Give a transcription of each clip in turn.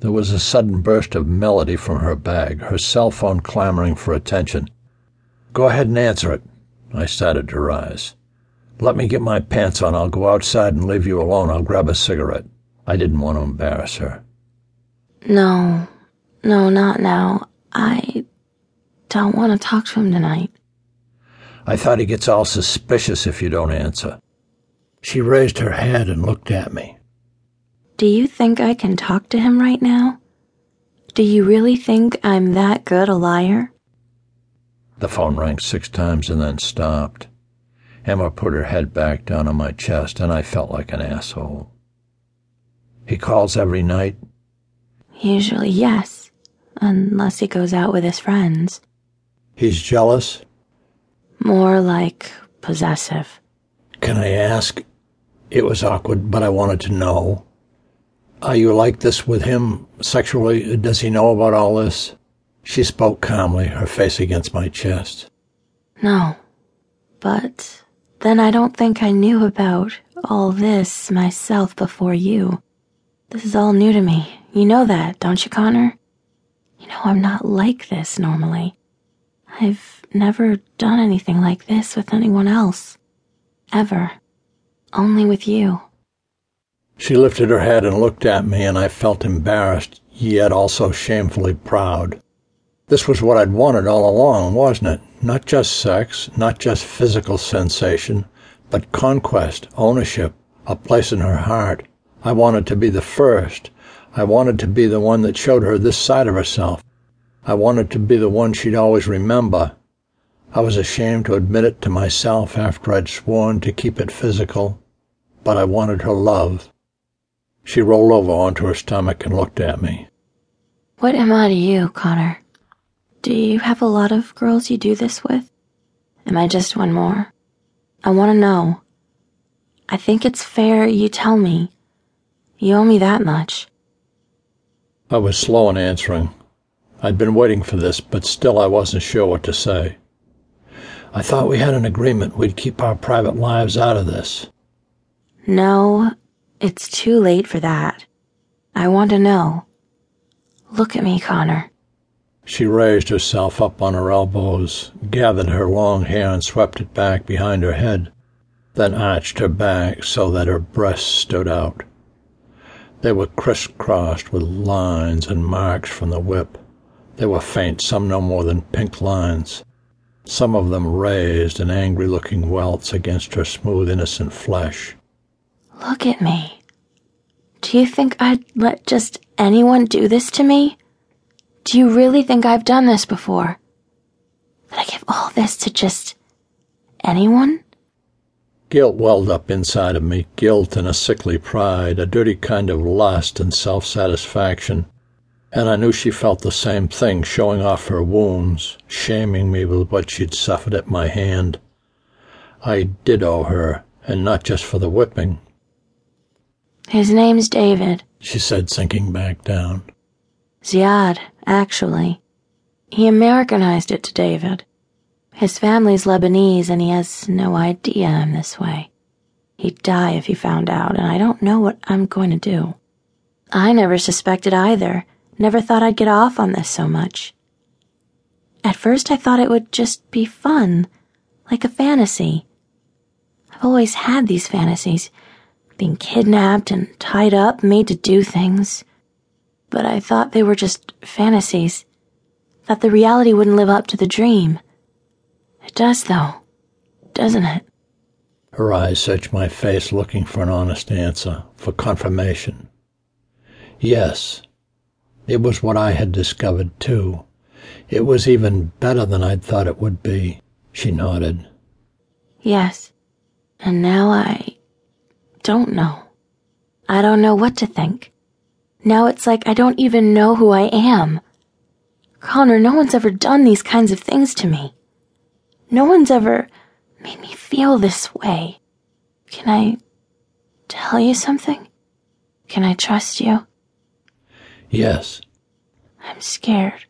There was a sudden burst of melody from her bag, her cell phone clamoring for attention. Go ahead and answer it. I started to rise. Let me get my pants on. I'll go outside and leave you alone. I'll grab a cigarette. I didn't want to embarrass her. No, no, not now. I don't want to talk to him tonight. I thought he gets all suspicious if you don't answer. She raised her head and looked at me. Do you think I can talk to him right now? Do you really think I'm that good a liar? The phone rang six times and then stopped. Emma put her head back down on my chest, and I felt like an asshole. He calls every night? Usually, yes, unless he goes out with his friends. He's jealous? More like possessive. Can I ask? It was awkward, but I wanted to know. Are you like this with him sexually? Does he know about all this? She spoke calmly, her face against my chest. No, but then I don't think I knew about all this myself before you. This is all new to me. You know that, don't you, Conner? You know I'm not like this normally. I've never done anything like this with anyone else. Ever. Only with you. She lifted her head and looked at me, and I felt embarrassed, yet also shamefully proud. This was what I'd wanted all along, wasn't it? Not just sex, not just physical sensation, but conquest, ownership, a place in her heart. I wanted to be the first. I wanted to be the one that showed her this side of herself. I wanted to be the one she'd always remember. I was ashamed to admit it to myself after I'd sworn to keep it physical, but I wanted her love. She rolled over onto her stomach and looked at me. What am I to you, Conner? Do you have a lot of girls you do this with? Am I just one more? I want to know. I think it's fair you tell me. You owe me that much. I was slow in answering. I'd been waiting for this, but still I wasn't sure what to say. I thought we had an agreement we'd keep our private lives out of this. No, it's too late for that. I want to know. Look at me, Conner. She raised herself up on her elbows, gathered her long hair and swept it back behind her head, then arched her back so that her breasts stood out. They were crisscrossed with lines and marks from the whip. They were faint, some no more than pink lines, some of them raised and angry looking welts against her smooth, innocent flesh. Look at me. Do you think I'd let just anyone do this to me? Do you really think I've done this before? That I give all this to just anyone? Guilt welled up inside of me, guilt and a sickly pride, a dirty kind of lust and self satisfaction. And I knew she felt the same thing, showing off her wounds, shaming me with what she'd suffered at my hand. I did owe her, and not just for the whipping. His name's David, she said, sinking back down. Ziad, actually. He Americanized it to David. His family's Lebanese and he has no idea I'm this way. He'd die if he found out, and I don't know what I'm going to do. I never suspected either, never thought I'd get off on this so much. At first, I thought it would just be fun, like a fantasy. I've always had these fantasies being kidnapped and tied up, made to do things but I thought they were just fantasies. That the reality wouldn't live up to the dream. It does, though, doesn't it? Her eyes searched my face, looking for an honest answer, for confirmation. Yes, it was what I had discovered, too. It was even better than I'd thought it would be. She nodded. Yes, and now I don't know. I don't know what to think. Now it's like I don't even know who I am. Conner, no one's ever done these kinds of things to me. No one's ever made me feel this way. Can I tell you something? Can I trust you? Yes. I'm scared.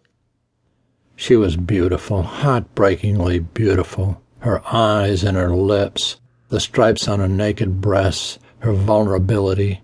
She was beautiful, heartbreakingly beautiful. Her eyes and her lips, the stripes on her naked breasts, her vulnerability,